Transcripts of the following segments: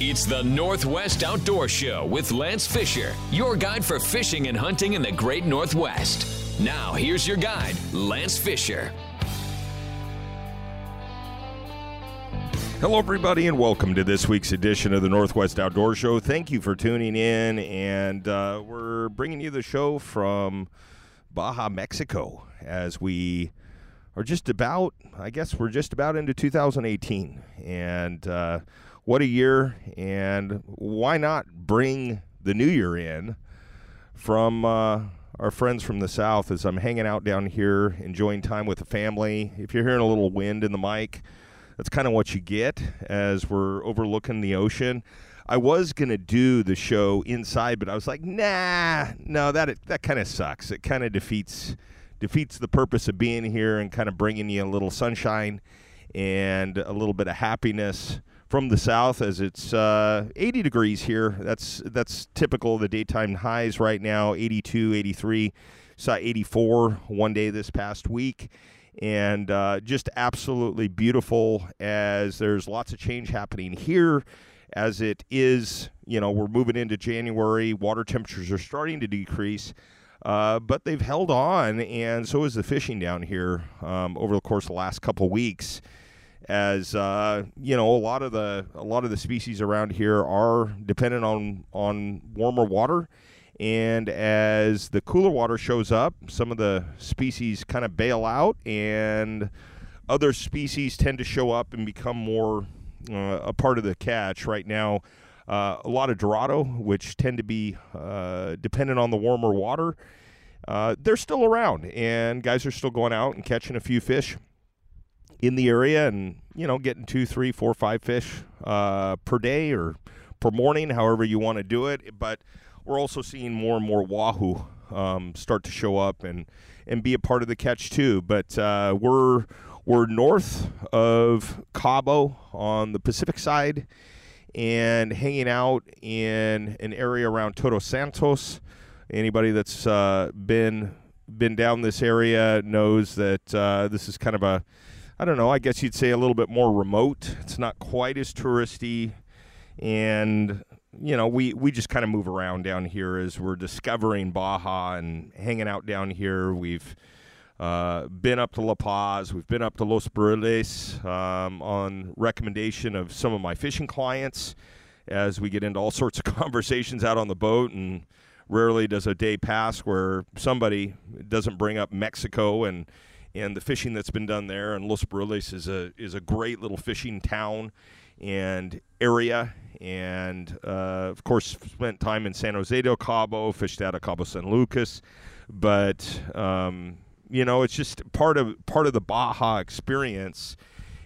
It's the Northwest Outdoor Show with Lance Fisher, your guide for fishing and hunting in the great Northwest. Now, here's your guide, Lance Fisher. Hello, everybody, and welcome to this week's edition of the Northwest Outdoor Show. Thank you for tuning in, and uh, we're bringing you the show from Baja, Mexico, as we are just about, I guess, we're just about into 2018, and uh, what a year, and why not bring the new year in from uh, our friends from the south as I'm hanging out down here, enjoying time with the family. If you're hearing a little wind in the mic, that's kind of what you get as we're overlooking the ocean. I was gonna do the show inside, but I was like, nah, no, that that kind of sucks. It kind of defeats defeats the purpose of being here and kind of bringing you a little sunshine and a little bit of happiness from the south as it's uh, 80 degrees here. That's that's typical of the daytime highs right now 82, 83, saw 84 one day this past week. And uh, just absolutely beautiful as there's lots of change happening here as it is, you know, we're moving into January, water temperatures are starting to decrease. Uh, but they've held on, and so is the fishing down here um, over the course of the last couple weeks as uh, you know a lot of the a lot of the species around here are dependent on on warmer water. And as the cooler water shows up some of the species kind of bail out and other species tend to show up and become more uh, a part of the catch. Right now uh, a lot of dorado which tend to be uh, dependent on the warmer water uh, they're still around and guys are still going out and catching a few fish in the area and you know getting two three four five fish uh, per day or per morning however you want to do it. But we're also seeing more and more wahoo um, start to show up and and be a part of the catch too. But uh, we're we're north of cabo on the pacific side and hanging out in an area around todos santos. Anybody that's uh, been been down this area knows that uh, this is kind of a I don't know, I guess you'd say a little bit more remote. It's not quite as touristy. And, you know, we, we just kind of move around down here as we're discovering Baja and hanging out down here. We've uh, been up to La Paz, we've been up to Los Barriles um, on recommendation of some of my fishing clients as we get into all sorts of conversations out on the boat. And rarely does a day pass where somebody doesn't bring up Mexico and and the fishing that's been done there. And Los Barriles is a is a great little fishing town and area. And uh, of course, spent time in San Jose del Cabo, fished out of Cabo San Lucas. But um, you know, it's just part of part of the Baja experience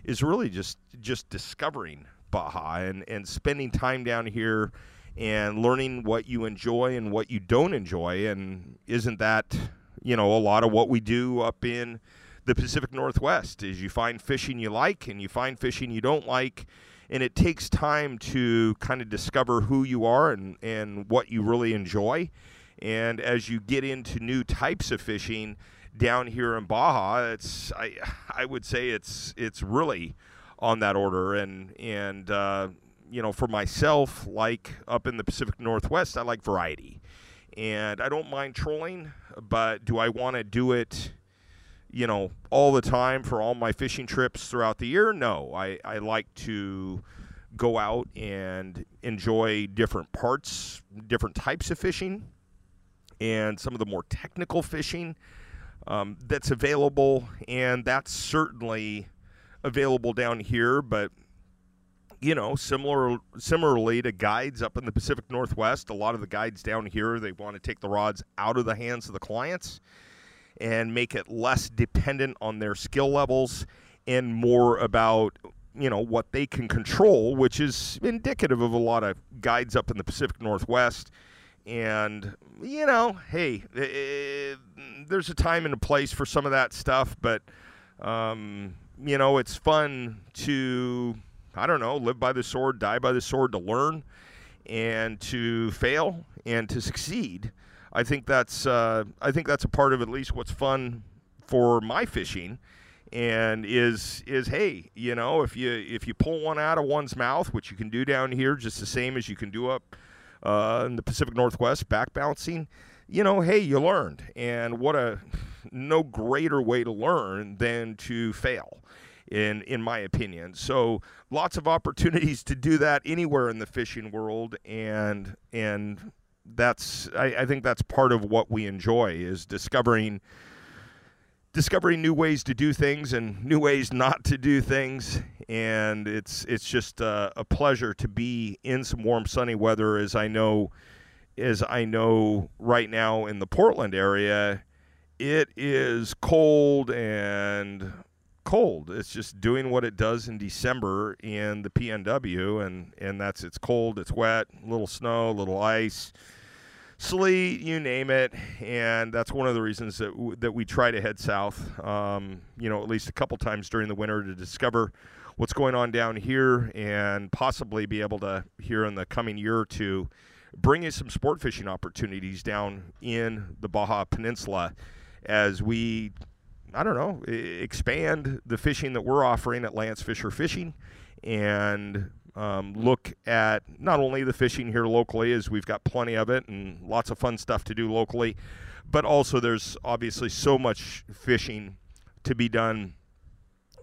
is really just just discovering Baja and and spending time down here and learning what you enjoy and what you don't enjoy and isn't that you know a lot of what we do up in the Pacific Northwest is you find fishing you like and you find fishing you don't like and it takes time to kind of discover who you are and, and what you really enjoy. And as you get into new types of fishing down here in Baja it's I I would say it's it's really on that order. And and uh, you know for myself like up in the Pacific Northwest I like variety. And I don't mind trolling, but do I want to do it, you know, all the time for all my fishing trips throughout the year? No, I, I like to go out and enjoy different parts, different types of fishing, and some of the more technical fishing um, that's available, and that's certainly available down here, but you know, similar similarly to guides up in the Pacific Northwest, a lot of the guides down here they want to take the rods out of the hands of the clients and make it less dependent on their skill levels and more about you know what they can control, which is indicative of a lot of guides up in the Pacific Northwest. And you know, hey, eh, there's a time and a place for some of that stuff, but um, you know, it's fun to I don't know, live by the sword, die by the sword to learn and to fail and to succeed. I think that's uh, I think that's a part of at least what's fun for my fishing. and is is hey, you know, if you if you pull one out of one's mouth, which you can do down here just the same as you can do up uh, in the Pacific Northwest, back bouncing, you know, hey, you learned, and what a no greater way to learn than to fail in in my opinion. So lots of opportunities to do that anywhere in the fishing world, and and that's I, I think that's part of what we enjoy is discovering discovering new ways to do things and new ways not to do things. And it's it's just a pleasure to be in some warm sunny weather as I know as I know right now in the Portland area. It is cold and cold. It's just doing what it does in December in the PNW, and and that's it's cold, it's wet, little snow, little ice, sleet, you name it, and that's one of the reasons that w- that we try to head south. Um, you know, at least a couple times during the winter to discover what's going on down here, and possibly be able to here in the coming year or two bring you some sport fishing opportunities down in the Baja Peninsula as we I don't know, expand the fishing that we're offering at Lance Fisher Fishing and um, look at not only the fishing here locally, as we've got plenty of it and lots of fun stuff to do locally, but also there's obviously so much fishing to be done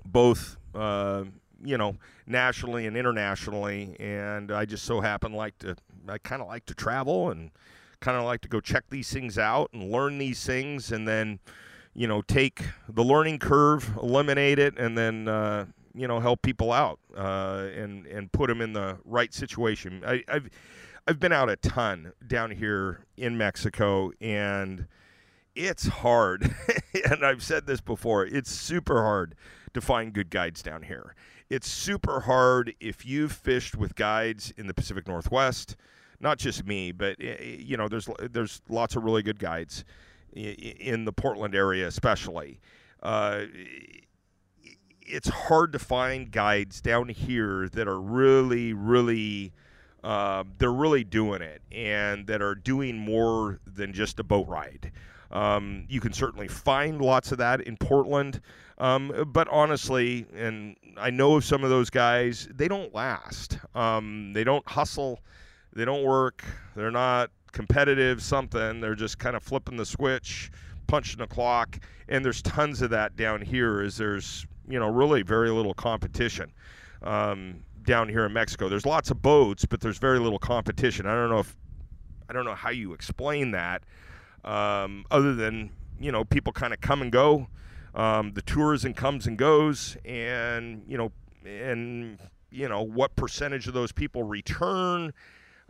both. Uh, you know, nationally and internationally, and I just so happen like to, I kind of like to travel and kind of like to go check these things out and learn these things, and then, you know, take the learning curve, eliminate it, and then uh, you know help people out uh, and and put them in the right situation. I, I've I've been out a ton down here in Mexico, and it's hard. and I've said this before. It's super hard to find good guides down here. It's super hard if you've fished with guides in the Pacific Northwest. Not just me, but eh, eh, you know, there's there's lots of really good guides in the Portland area, especially. Uh, it's hard to find guides down here that are really, really, uh, they're really doing it and that are doing more than just a boat ride. Um, you can certainly find lots of that in Portland, um, but honestly, and I know of some of those guys, they don't last. Um, they don't hustle, they don't work, they're not competitive, something. They're just kind of flipping the switch, punching the clock, and there's tons of that down here. Is there's you know really very little competition. Um, down here in Mexico, there's lots of boats, but there's very little competition. I don't know if I don't know how you explain that, um, other than you know people kind of come and go. Um, the tourism comes and goes, and you know, and you know what percentage of those people return.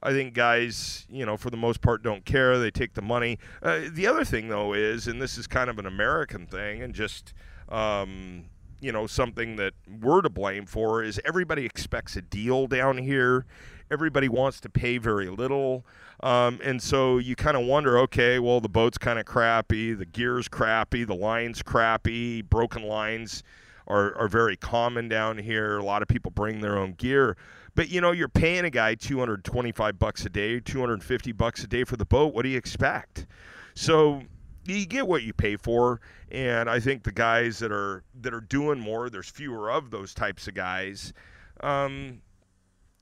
I think guys, you know, for the most part, don't care. They take the money. Uh, the other thing, though, is, and this is kind of an American thing, and just um, you know something that we're to blame for is everybody expects a deal down here. Everybody wants to pay very little. Um, and so you kind of wonder, okay, well, the boat's kind of crappy, the gear's crappy, the line's crappy, broken lines are, are very common down here. A lot of people bring their own gear. But you know, you're paying a guy 225 bucks a day, 250 bucks a day for the boat. What do you expect? So you get what you pay for, and I think the guys that are that are doing more, there's fewer of those types of guys. Um,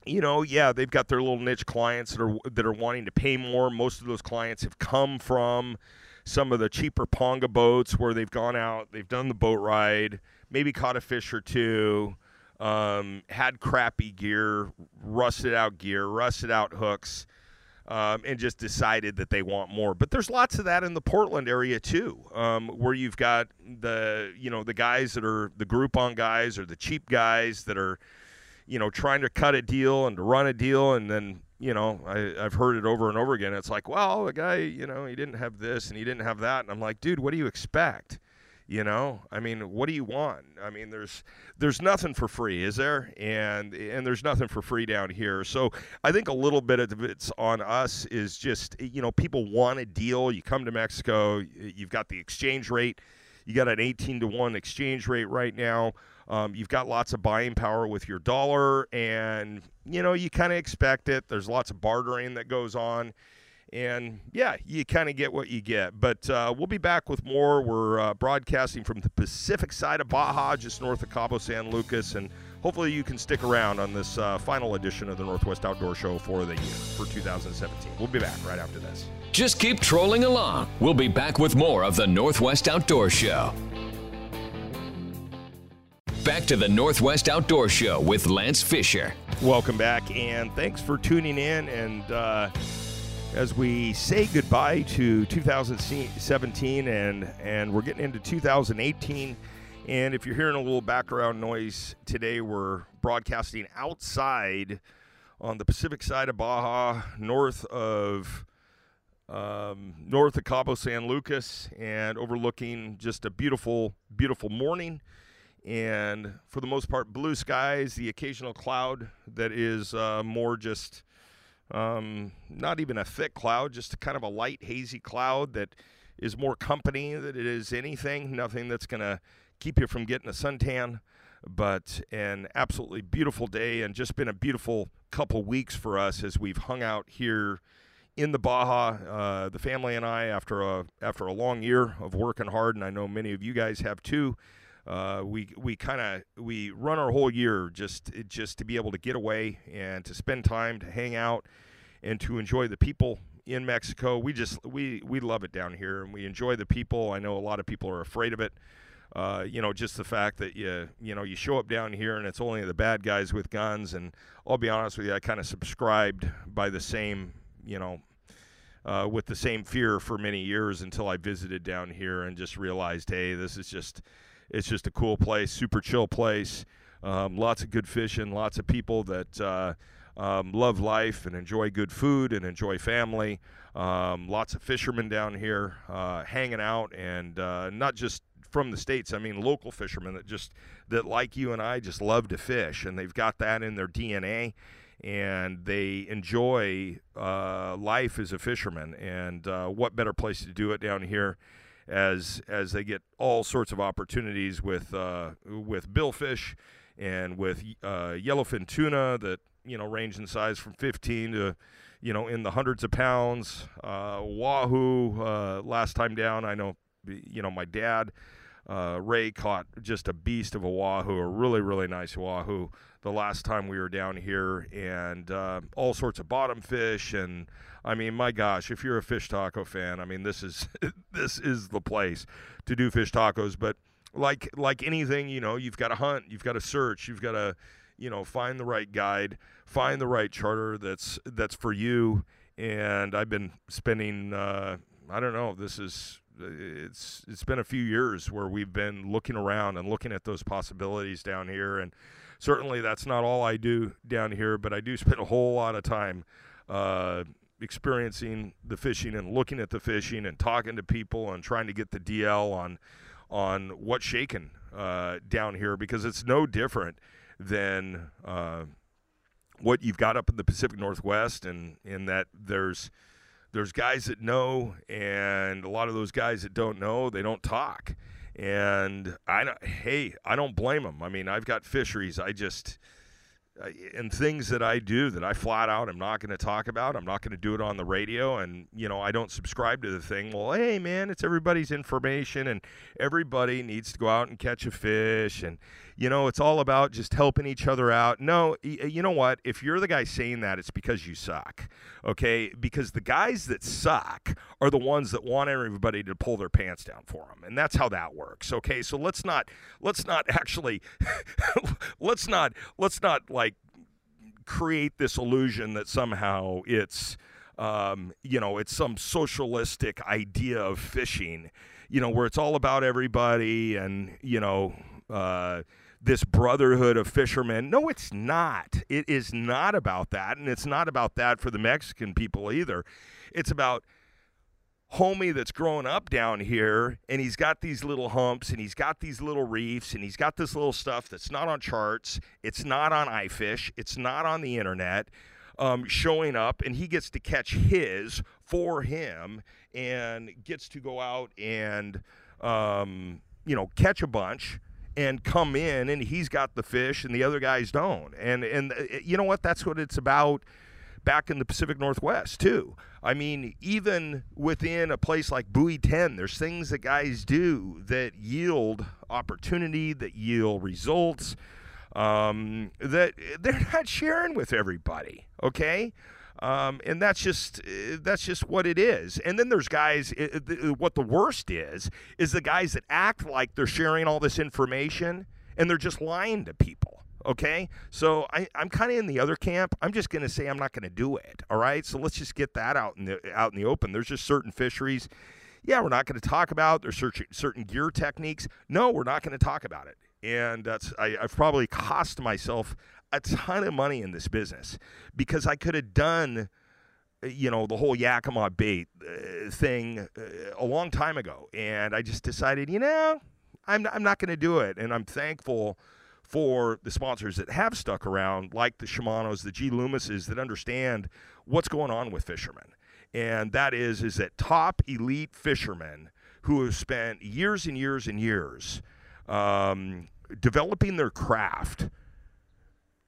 you know, yeah, they've got their little niche clients that are that are wanting to pay more. Most of those clients have come from some of the cheaper ponga boats where they've gone out, they've done the boat ride, maybe caught a fish or two, um, had crappy gear, rusted out gear, rusted out hooks, um, and just decided that they want more. But there's lots of that in the Portland area too, um, where you've got the you know the guys that are the Groupon guys or the cheap guys that are you know, trying to cut a deal and to run a deal, and then you know, I, I've heard it over and over again. It's like, well, the guy, you know, he didn't have this and he didn't have that, and I'm like, dude, what do you expect? You know, I mean, what do you want? I mean, there's there's nothing for free, is there? And and there's nothing for free down here. So I think a little bit of it's on us is just you know people want a deal. You come to Mexico, you've got the exchange rate, you got an 18 to one exchange rate right now. Um, you've got lots of buying power with your dollar, and you know you kind of expect it. There's lots of bartering that goes on, and yeah, you kind of get what you get. But uh, we'll be back with more. We're uh, broadcasting from the Pacific side of Baja, just north of Cabo San Lucas, and hopefully you can stick around on this uh, final edition of the Northwest Outdoor Show for the year for 2017. We'll be back right after this. Just keep trolling along. We'll be back with more of the Northwest Outdoor Show. Back to the Northwest Outdoor Show with Lance Fisher. Welcome back, and thanks for tuning in. And uh, as we say goodbye to 2017, and and we're getting into 2018. And if you're hearing a little background noise today, we're broadcasting outside on the Pacific side of Baja, north of um, north of Cabo San Lucas, and overlooking just a beautiful, beautiful morning. And for the most part, blue skies, the occasional cloud that is uh, more just um, not even a thick cloud, just kind of a light, hazy cloud that is more company than it is anything. Nothing that's going to keep you from getting a suntan. But an absolutely beautiful day and just been a beautiful couple weeks for us as we've hung out here in the Baja. Uh, the family and I, after a after a long year of working hard, and I know many of you guys have too. Uh, we we kind of we run our whole year just just to be able to get away and to spend time to hang out and to enjoy the people in Mexico. We just we we love it down here and we enjoy the people. I know a lot of people are afraid of it. Uh, you know, just the fact that you you know you show up down here and it's only the bad guys with guns. And I'll be honest with you, I kind of subscribed by the same you know uh, with the same fear for many years until I visited down here and just realized, hey, this is just it's just a cool place, super chill place. Um, lots of good fishing, lots of people that uh, um, love life and enjoy good food and enjoy family. Um, lots of fishermen down here uh, hanging out, and uh, not just from the states. I mean, local fishermen that just that like you and I just love to fish, and they've got that in their DNA, and they enjoy uh, life as a fisherman. And uh, what better place to do it down here? As, as they get all sorts of opportunities with uh, with billfish and with uh, yellowfin tuna that you know range in size from 15 to you know in the hundreds of pounds. Uh, wahoo uh, last time down, I know you know my dad uh, Ray caught just a beast of a wahoo, a really, really nice wahoo the last time we were down here, and uh, all sorts of bottom fish. And I mean, my gosh, if you're a fish taco fan, I mean, this is this is the place to do fish tacos. But like like anything, you know, you've got to hunt, you've got to search, you've got to you know find the right guide, find the right charter that's that's for you. And I've been spending, uh, I don't know, this is it's it's been a few years where we've been looking around and looking at those possibilities down here and certainly that's not all I do down here but I do spend a whole lot of time uh, experiencing the fishing and looking at the fishing and talking to people and trying to get the DL on on what's shaking uh, down here because it's no different than uh, what you've got up in the Pacific Northwest and in that there's there's guys that know, and a lot of those guys that don't know, they don't talk. And I don't, hey, I don't blame them. I mean, I've got fisheries. I just and things that I do that I flat out I'm not going to talk about. I'm not going to do it on the radio, and you know I don't subscribe to the thing. Well, hey man, it's everybody's information, and everybody needs to go out and catch a fish, and you know it's all about just helping each other out. No, you know what? If you're the guy saying that, it's because you suck. Okay, because the guys that suck are the ones that want everybody to pull their pants down for them, and that's how that works. Okay, so let's not let's not actually let's not let's not like create this illusion that somehow it's um, you know it's some socialistic idea of fishing you know where it's all about everybody and you know uh, this brotherhood of fishermen. No it's not. It is not about that and it's not about that for the mexican people either. It's about homie that's growing up down here and he's got these little humps and he's got these little reefs and he's got this little stuff that's not on charts, it's not on iFish, it's not on the internet. Um, showing up and he gets to catch his for him and gets to go out and um, you know catch a bunch and come in and he's got the fish and the other guys don't and and uh, you know what that's what it's about back in the Pacific Northwest too. I mean, even within a place like Buoy 10, there's things that guys do that yield opportunity, that yield results, um, that they're not sharing with everybody. Okay. Um, and that's just uh, that's just what it is. And then there's guys. Uh, uh, it, it, what the worst is is the guys that act like they're sharing all this information and they're just lying to people. Okay, so I, I'm kind of in the other camp. I'm just going to say I'm not going to do it. All right, so let's just get that out in the out in the open. There's just certain fisheries. Yeah, we're not going to talk about. There's certain certain gear techniques. No, we're not going to talk about it. And that's I, I've probably cost myself a ton of money in this business because I could have done you know the whole Yakima bait uh, thing uh, a long time ago, and I just decided, you know, I'm I'm not going to do it, and I'm thankful for the sponsors that have stuck around, like the Shimano's, the G. Loomises, that understand what's going on with fishermen, and that is is that top elite fishermen who have spent years and years and years um, developing their craft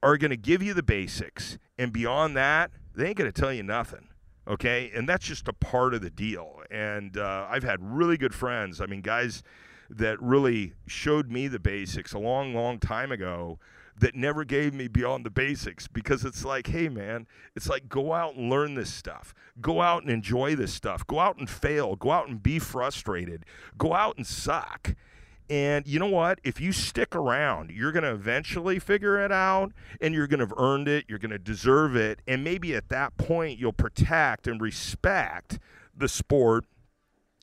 are going to give you the basics, and beyond that, they ain't going to tell you nothing. Okay, and that's just a part of the deal. And uh, I've had really good friends. I mean, guys that really showed me the basics a long, long time ago that never gave me beyond the basics because it's like, hey, man, it's like go out and learn this stuff. Go out and enjoy this stuff. Go out and fail. Go out and be frustrated. Go out and suck. And you know what? If you stick around, you're going to eventually figure it out and you're going to have earned it. You're going to deserve it. And maybe at that point, you'll protect and respect the sport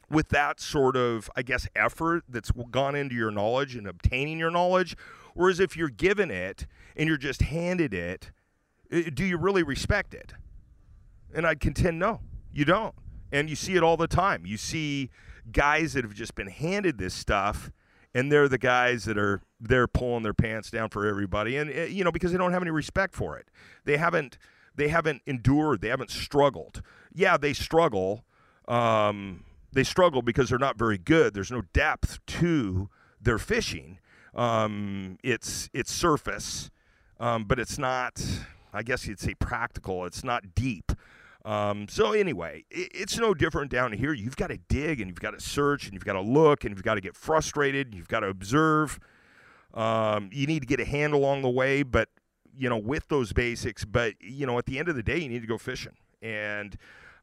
with that sort of, I guess, effort that's gone into your knowledge and obtaining your knowledge. Whereas if you're given it and you're just handed it, eh, do you really respect it? And I'd contend no, you don't. And you see it all the time. You see guys that have just been handed this stuff and they're the guys that are they're pulling their pants down for everybody and eh, you know because they don't have any respect for it they haven't they haven't endured they haven't struggled yeah they struggle um, they struggle because they're not very good. There's no depth to their fishing. Um, it's it's surface, um, but it's not. I guess you'd say practical. It's not deep. Um, so anyway, it, it's no different down here. You've got to dig and you've got to search and you've got to look and you've got to get frustrated. You've got to observe. Um, you need to get a hand along the way, but you know, with those basics. But you know, at the end of the day, you need to go fishing and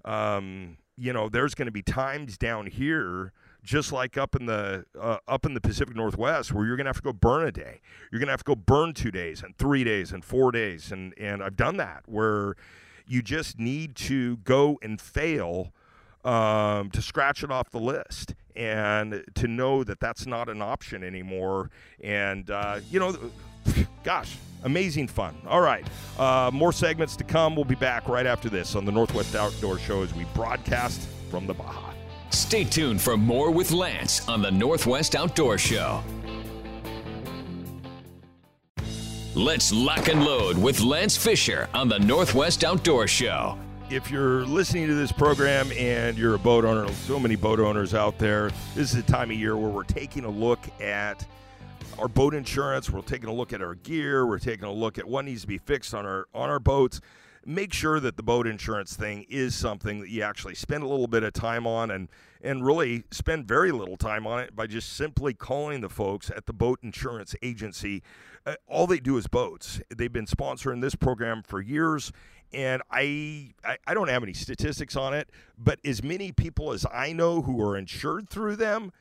um, you know, there's going to be times down here, just like up in the uh, up in the Pacific Northwest, where you're going to have to go burn a day. You're going to have to go burn two days and three days and four days, and and I've done that where you just need to go and fail um, to scratch it off the list and to know that that's not an option anymore. And uh, you know, gosh, amazing fun. All right. Uh, more segments to come. We'll be back right after this on the Northwest Outdoor Show as we broadcast from the Baja. Stay tuned for more with Lance on the Northwest Outdoor Show. Let's lock and load with Lance Fisher on the Northwest Outdoor Show. If you're listening to this program and you're a boat owner, so many boat owners out there, this is the time of year where we're taking a look at our boat insurance. We're taking a look at our gear. We're taking a look at what needs to be fixed on our on our boats. Make sure that the boat insurance thing is something that you actually spend a little bit of time on and and really spend very little time on it by just simply calling the folks at the boat insurance agency. Uh, all they do is boats. They've been sponsoring this program for years and I, I, I don't have any statistics on it, but as many people as I know who are insured through them,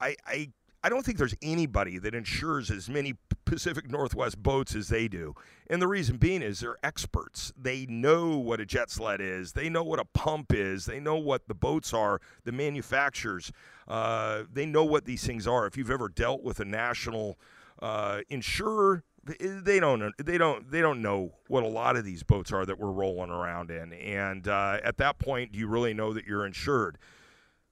I, I I don't think there's anybody that insures as many Pacific Northwest boats as they do. And the reason being is they're experts. They know what a jet sled is, they know what a pump is, they know what the boats are, the manufacturers. Uh, they know what these things are. If you've ever dealt with a national uh, insurer, they don't they don't they don't know what a lot of these boats are that we're rolling around in and uh, at that point do you really know that you're insured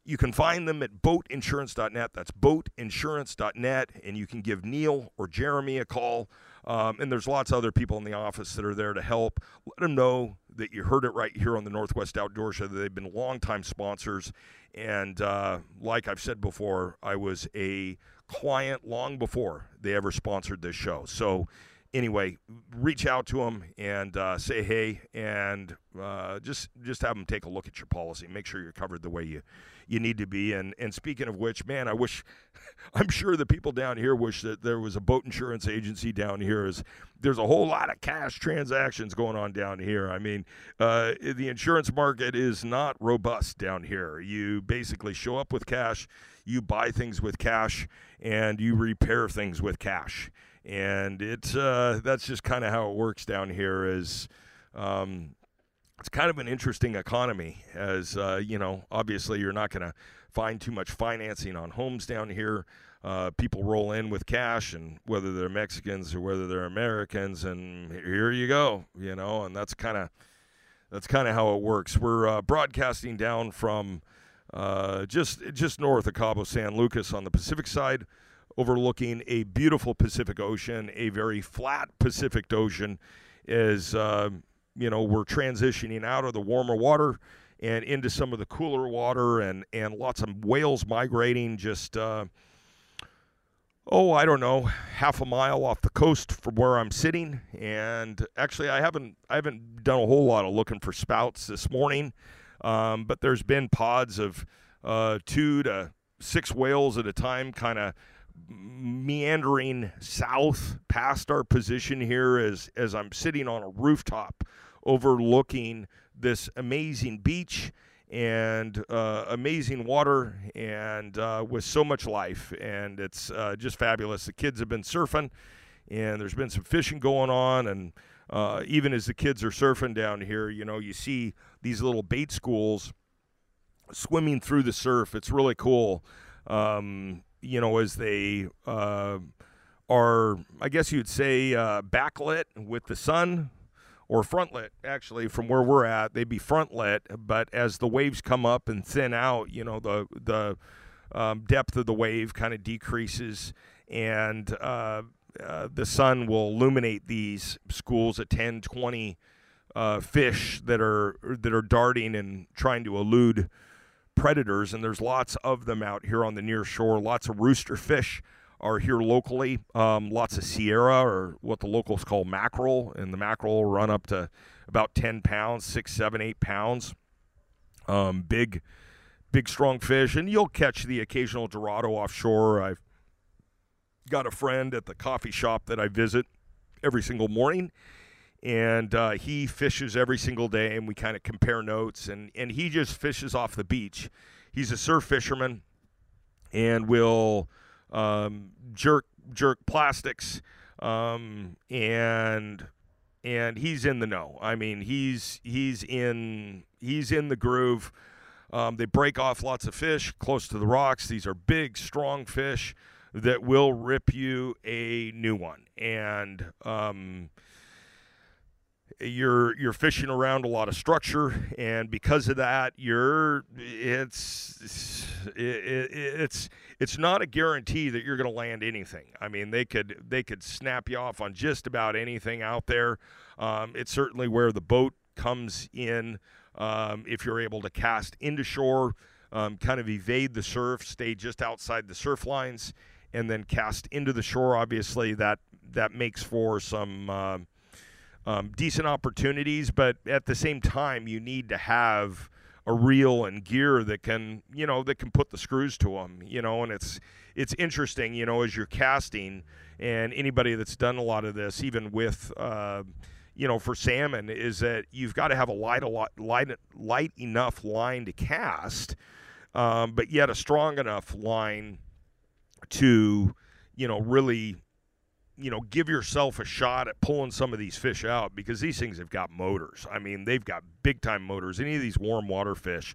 you can find them at boatinsurance.net. That's boatinsurance.net. And you can give Neil or Jeremy a call. Um, and there's lots of other people in the office that are there to help. Let them know that you heard it right here on the Northwest Outdoor Show. That they've been longtime sponsors. And uh, like I've said before, I was a client long before they ever sponsored this show. So anyway, reach out to them and uh, say hey, and uh, just just have them take a look at your policy. Make sure you're covered the way you you need to be. And and speaking of which, man, I wish I'm sure the people down here wish that there was a boat insurance agency down here. Is there's a whole lot of cash transactions going on down here. I mean, uh, the insurance market is not robust down here. You basically show up with cash, you buy things with cash, and you repair things with cash and it's uh, that's just kind of how it works down here. Is um, it's kind of an interesting economy, as uh, you know. Obviously, you're not going to find too much financing on homes down here. Uh, people roll in with cash, and whether they're Mexicans or whether they're Americans, and here you go, you know, and that's kind of that's kind of how it works. We're uh, broadcasting down from uh, just just north of Cabo San Lucas on the Pacific side overlooking a beautiful Pacific Ocean, a very flat Pacific Ocean, as uh, you know we're transitioning out of the warmer water and into some of the cooler water, and and lots of whales migrating just. Uh, oh, I don't know, half a mile off the coast from where I'm sitting. And actually, I haven't I haven't done a whole lot of looking for spouts this morning, um, but there's been pods of uh, two to six whales at a time, kind of meandering south past our position here as as I'm sitting on a rooftop overlooking this amazing beach and uh, amazing water and uh, with so much life. And it's uh, just fabulous. The kids have been surfing and there's been some fishing going on and uh, even as the kids are surfing down here you know you see these little bait schools swimming through the surf. It's really cool. Um, you know, as they uh, are, I guess you'd say, uh, backlit with the sun or frontlit, actually, from where we're at. They'd be frontlit, but as the waves come up and thin out, you know, the, the um, depth of the wave kind of decreases and uh, uh, the sun will illuminate these schools at 10, 20 uh, fish that are that are darting and trying to elude predators, and there's lots of them out here on the near shore. Lots of rooster fish are here locally. Um, lots of Sierra, or what the locals call mackerel, and the mackerel run up to about 10 pounds, six, seven, eight pounds. Um, big, big, strong fish, and you'll catch the occasional Dorado offshore. I've got a friend at the coffee shop that I visit every single morning and uh, he fishes every single day, and we kind of compare notes. and And he just fishes off the beach. He's a surf fisherman, and will um, jerk jerk plastics, um, and and he's in the know. I mean, he's he's in he's in the groove. Um, they break off lots of fish close to the rocks. These are big, strong fish that will rip you a new one, and um, you're you're fishing around a lot of structure and because of that you're it's it, it's it's not a guarantee that you're going to land anything. I mean they could they could snap you off on just about anything out there. Um, it's certainly where the boat comes in um, if you're able to cast into shore um, kind of evade the surf stay just outside the surf lines and then cast into the shore. Obviously that that makes for some uh, um, decent opportunities, but at the same time, you need to have a reel and gear that can, you know, that can put the screws to them, you know, and it's it's interesting, you know, as you're casting, and anybody that's done a lot of this, even with, uh, you know, for salmon, is that you've got to have a light, a lot, light, light enough line to cast, um, but yet a strong enough line to, you know, really you know, give yourself a shot at pulling some of these fish out because these things have got motors. I mean, they've got big time motors. Any of these warm water fish,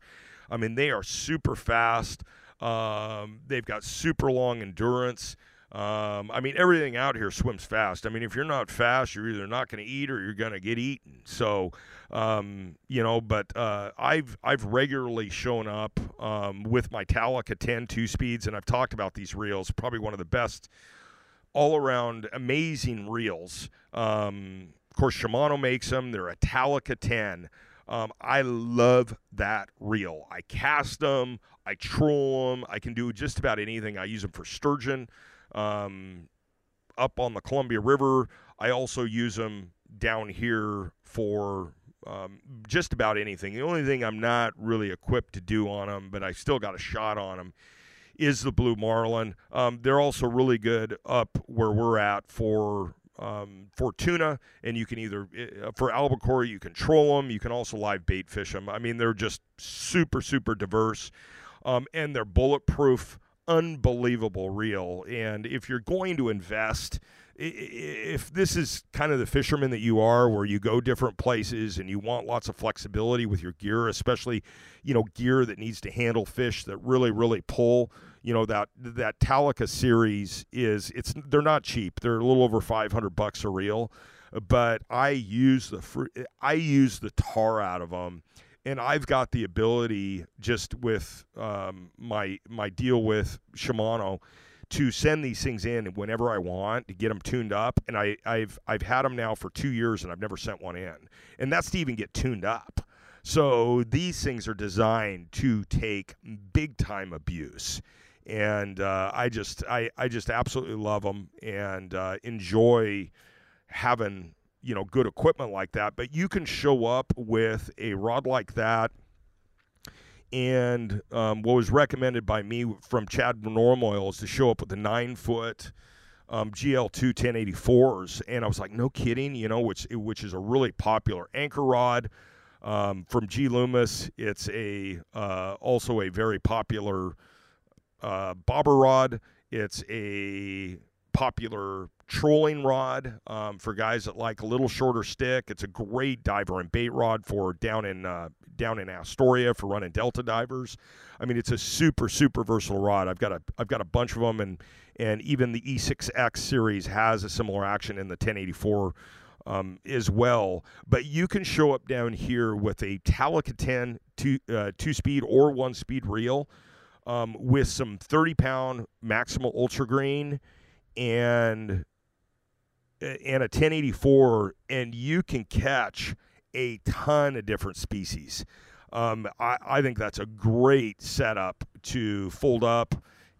I mean, they are super fast. Um, they've got super long endurance. Um, I mean, everything out here swims fast. I mean, if you're not fast, you're either not going to eat or you're going to get eaten. So, um, you know, but uh, I've I've regularly shown up um, with my Talica 10 two speeds, and I've talked about these reels. Probably one of the best all around amazing reels. Um, of course, Shimano makes them. They're a Talica 10. Um, I love that reel. I cast them, I troll them, I can do just about anything. I use them for sturgeon. Um, up on the Columbia River, I also use them down here for um, just about anything. The only thing I'm not really equipped to do on them, but I still got a shot on them, is the blue marlin. Um, they're also really good up where we're at for um, for tuna, and you can either uh, for albacore you can troll them, you can also live bait fish them. I mean, they're just super super diverse, um, and they're bulletproof, unbelievable reel. And if you're going to invest if this is kind of the fisherman that you are where you go different places and you want lots of flexibility with your gear especially you know gear that needs to handle fish that really really pull you know that that Talica series is it's they're not cheap. They're a little over 500 bucks a reel. But I use the fr- I use the tar out of them and I've got the ability just with um, my my deal with Shimano to send these things in whenever I want to get them tuned up. And I, I've I've had them now for two years and I've never sent one in, and that's to even get tuned up. So these things are designed to take big time abuse, and uh, I just I I just absolutely love them and uh, enjoy having you know good equipment like that. But you can show up with a rod like that and um, what was recommended by me from Chad Normoyle is to show up with the nine foot um, GL2 1084s, and I was like, no kidding, you know, which which is a really popular anchor rod um, from G Loomis. It's a uh, also a very popular uh, bobber rod. It's a popular trolling rod um, for guys that like a little shorter stick. It's a great diver and bait rod for down in uh, down in Astoria for running delta divers. I mean, it's a super super versatile rod. I've got a I've got a bunch of them, and and even the E6X series has a similar action in the 1084. Um, as well, but you can show up down here with a 10 two, uh, two speed or one speed reel um, with some 30 pound Maxima Ultra Green and and a 1084, and you can catch a ton of different species. Um, I, I think that's a great setup to fold up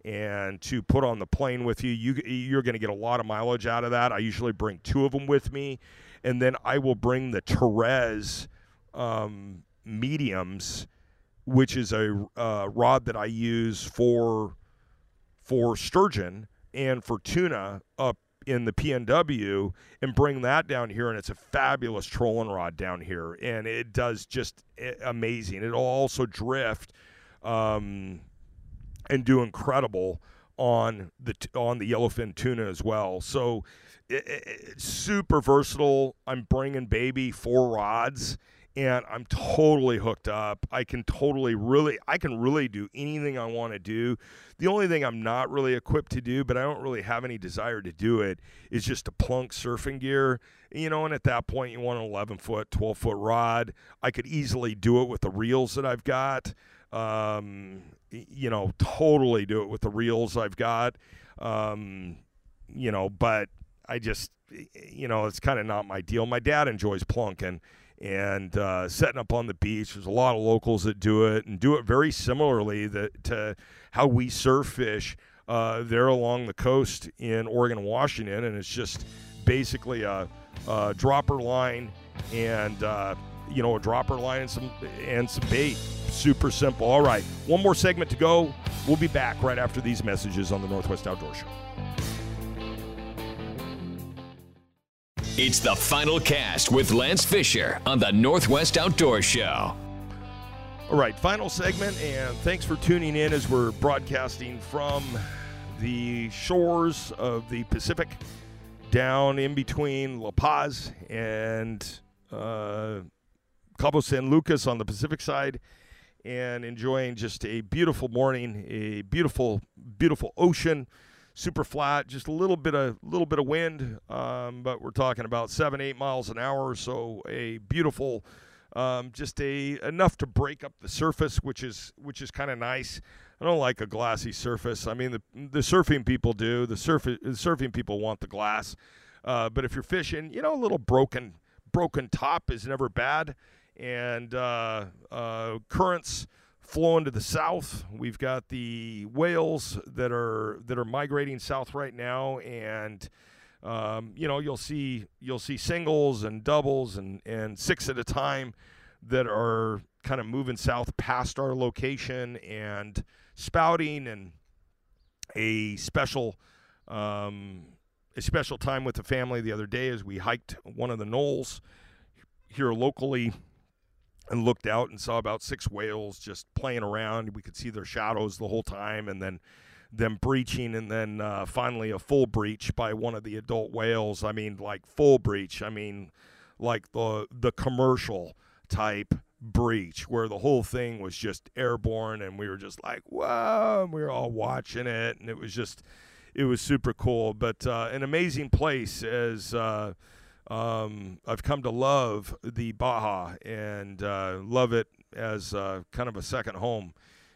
and to put on the plane with you. you you're going to get a lot of mileage out of that. I usually bring two of them with me, and then I will bring the Terez um, mediums, which is a uh, rod that I use for for sturgeon and for tuna up in the PNW and bring that down here, and it's a fabulous trolling rod down here, and it does just eh, amazing. It'll also drift um, and do incredible on the on the yellowfin tuna as well. So it, it, super versatile. I'm bringing baby four rods and I'm totally hooked up. I can totally really I can really do anything I want to do. The only thing I'm not really equipped to do, but I don't really have any desire to do it, is just to plunk surfing gear. You know, and at that point you want an 11 foot, 12 foot rod. I could easily do it with the reels that I've got. Um, you know, totally do it with the reels I've got. Um, you know, but I just you know, it's kind of not my deal. My dad enjoys plunking and uh, setting up on the beach. There's a lot of locals that do it and do it very similarly that, to how we surf fish uh, there along the coast in Oregon and Washington. And it's just basically a, a dropper line and uh, you know a dropper line and some and some bait. Super simple. All right, one more segment to go. We'll be back right after these messages on the Northwest Outdoor Show. It's the final cast with Lance Fisher on the Northwest Outdoor Show. All right, final segment, and thanks for tuning in as we're broadcasting from the shores of the Pacific down in between La Paz and uh, Cabo San Lucas on the Pacific side and enjoying just a beautiful morning, a beautiful, beautiful ocean super flat, just a little bit of little bit of wind, um, but we're talking about seven, eight miles an hour. or So a beautiful, um, just a enough to break up the surface, which is which is kind of nice. I don't like a glassy surface. I mean, the the surfing people do. The surf the surfing people want the glass, uh, but if you're fishing, you know, a little broken broken top is never bad, and uh, uh, currents flowing to the south. We've got the whales that are that are migrating south right now, and um, you know, you'll see you'll see singles and doubles and and six at a time that are kind of moving south past our location and spouting and a special um, a special time with the family the other day as we hiked one of the knolls here locally and looked out and saw about six whales just playing around. We could see their shadows the whole time, and then them breaching, and then uh, finally a full breach by one of the adult whales. I mean, like full breach. I mean, like the the commercial type breach where the whole thing was just airborne, and we were just like, wow, and we were all watching it, and it was just, it was super cool. But uh, an amazing place as. Uh, um, I've come to love the Baja and uh, love it as uh, kind of a second home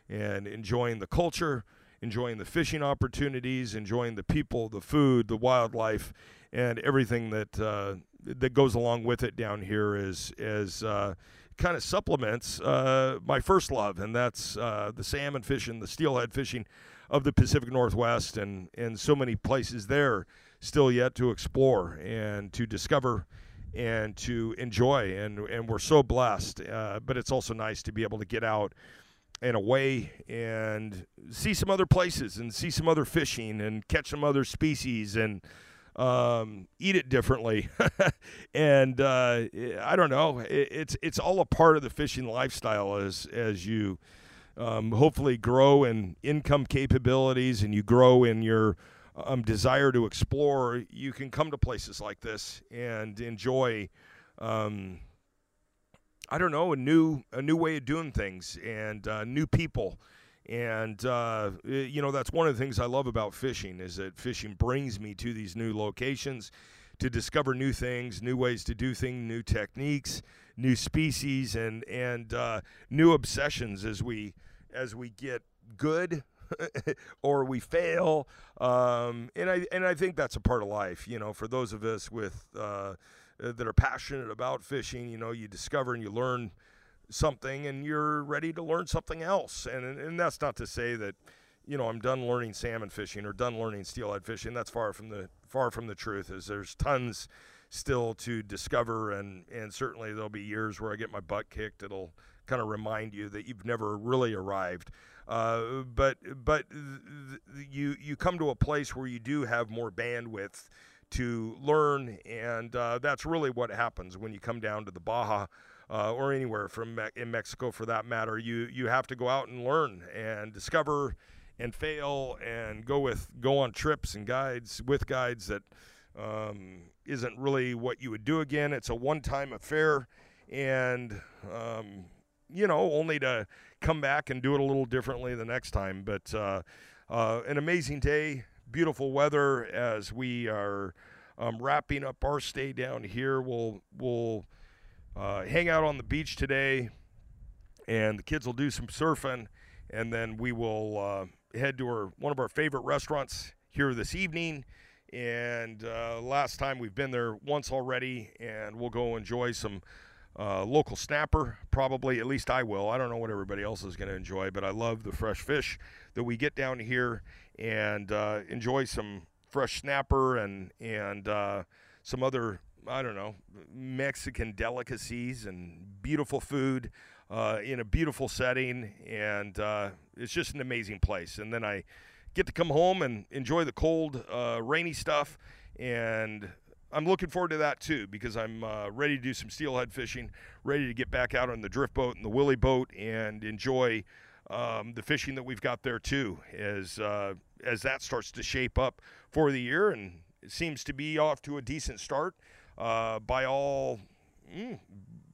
and enjoying the culture, enjoying the fishing opportunities, enjoying the people, the food, the wildlife, and everything that uh, that goes along with it down here is is uh, kind of supplements uh, my first love, and that's uh, the salmon fishing, the steelhead fishing of the Pacific Northwest, and and so many places there still yet to explore and to discover and to enjoy. And, and we're so blessed. Uh, but it's also nice to be able to get out and away and see some other places and see some other fishing and catch some other species and um, eat it differently. and uh, I don't know. It, it's it's all a part of the fishing lifestyle as as you um, hopefully grow in income capabilities and you grow in your um, desire to explore, you can come to places like this and enjoy. Um, I don't know a new a new way of doing things and uh, new people, and uh, you know that's one of the things I love about fishing is that fishing brings me to these new locations to discover new things, new ways to do things, new techniques, new species, and and uh, new obsessions as we as we get good or we fail. Um, and I and I think that's a part of life. You know, for those of us with uh, that are passionate about fishing, you know, you discover and you learn something, and you're ready to learn something else. And and that's not to say that you know I'm done learning salmon fishing or done learning steelhead fishing. That's far from the far from the truth. Is there's tons still to discover and and certainly there'll be years where I get my butt kicked it'll kind of remind you that you've never really arrived uh, but but you you come to a place where you do have more bandwidth to learn, and uh, that's really what happens when you come down to the Baja. Uh, or anywhere from me- in Mexico for that matter, you you have to go out and learn and discover and fail and go with go on trips and guides with guides that um, not really what you would do again. It's a one-time affair, and um, you know only to come back and do it a little differently the next time. But uh, uh, an amazing day, beautiful weather as we are um, wrapping up our stay down here. We'll we'll uh, hang out on the beach today, and the kids will do some surfing, and then we will uh, head to our one of our favorite restaurants here this evening. And uh, last time we've been there once already, and we'll go enjoy some uh, local snapper, probably, at least I will. I don't know what everybody else is going to enjoy, but I love the fresh fish that we get down here and uh, enjoy some fresh snapper and, and uh, some other, I don't know, Mexican delicacies and beautiful food uh, in a beautiful setting. And uh, it's just an amazing place. And then I get to come home and enjoy the cold, uh, rainy stuff and I'm looking forward to that too because I'm uh, ready to do some steelhead fishing, ready to get back out on the drift boat and the Willie boat and enjoy um, the fishing that we've got there too as uh, as that starts to shape up for the year and it seems to be off to a decent start uh, by all mm,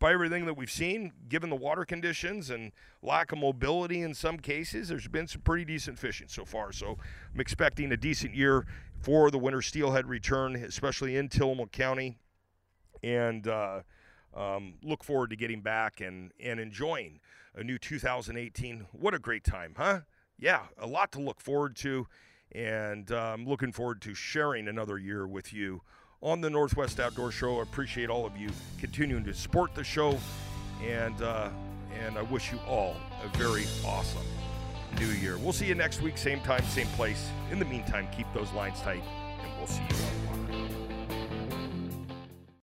by everything that we've seen, given the water conditions and lack of mobility in some cases, there's been some pretty decent fishing so far. So I'm expecting a decent year for the winter steelhead return, especially in Tillamook County, and uh, um, look forward to getting back and, and enjoying a new 2018. What a great time, huh? Yeah, a lot to look forward to, and uh, I'm looking forward to sharing another year with you on the Northwest Outdoor Show. I appreciate all of you continuing to support the show, and uh, and I wish you all a very awesome new year. We'll see you next week, same time, same place. In the meantime, keep those lines tight, and we'll see you